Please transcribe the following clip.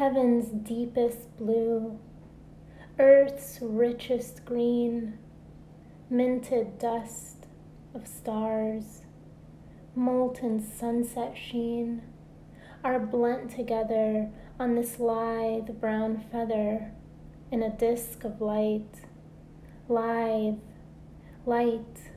Heaven's deepest blue, earth's richest green, minted dust of stars, molten sunset sheen are blent together on this lithe brown feather in a disk of light, lithe, light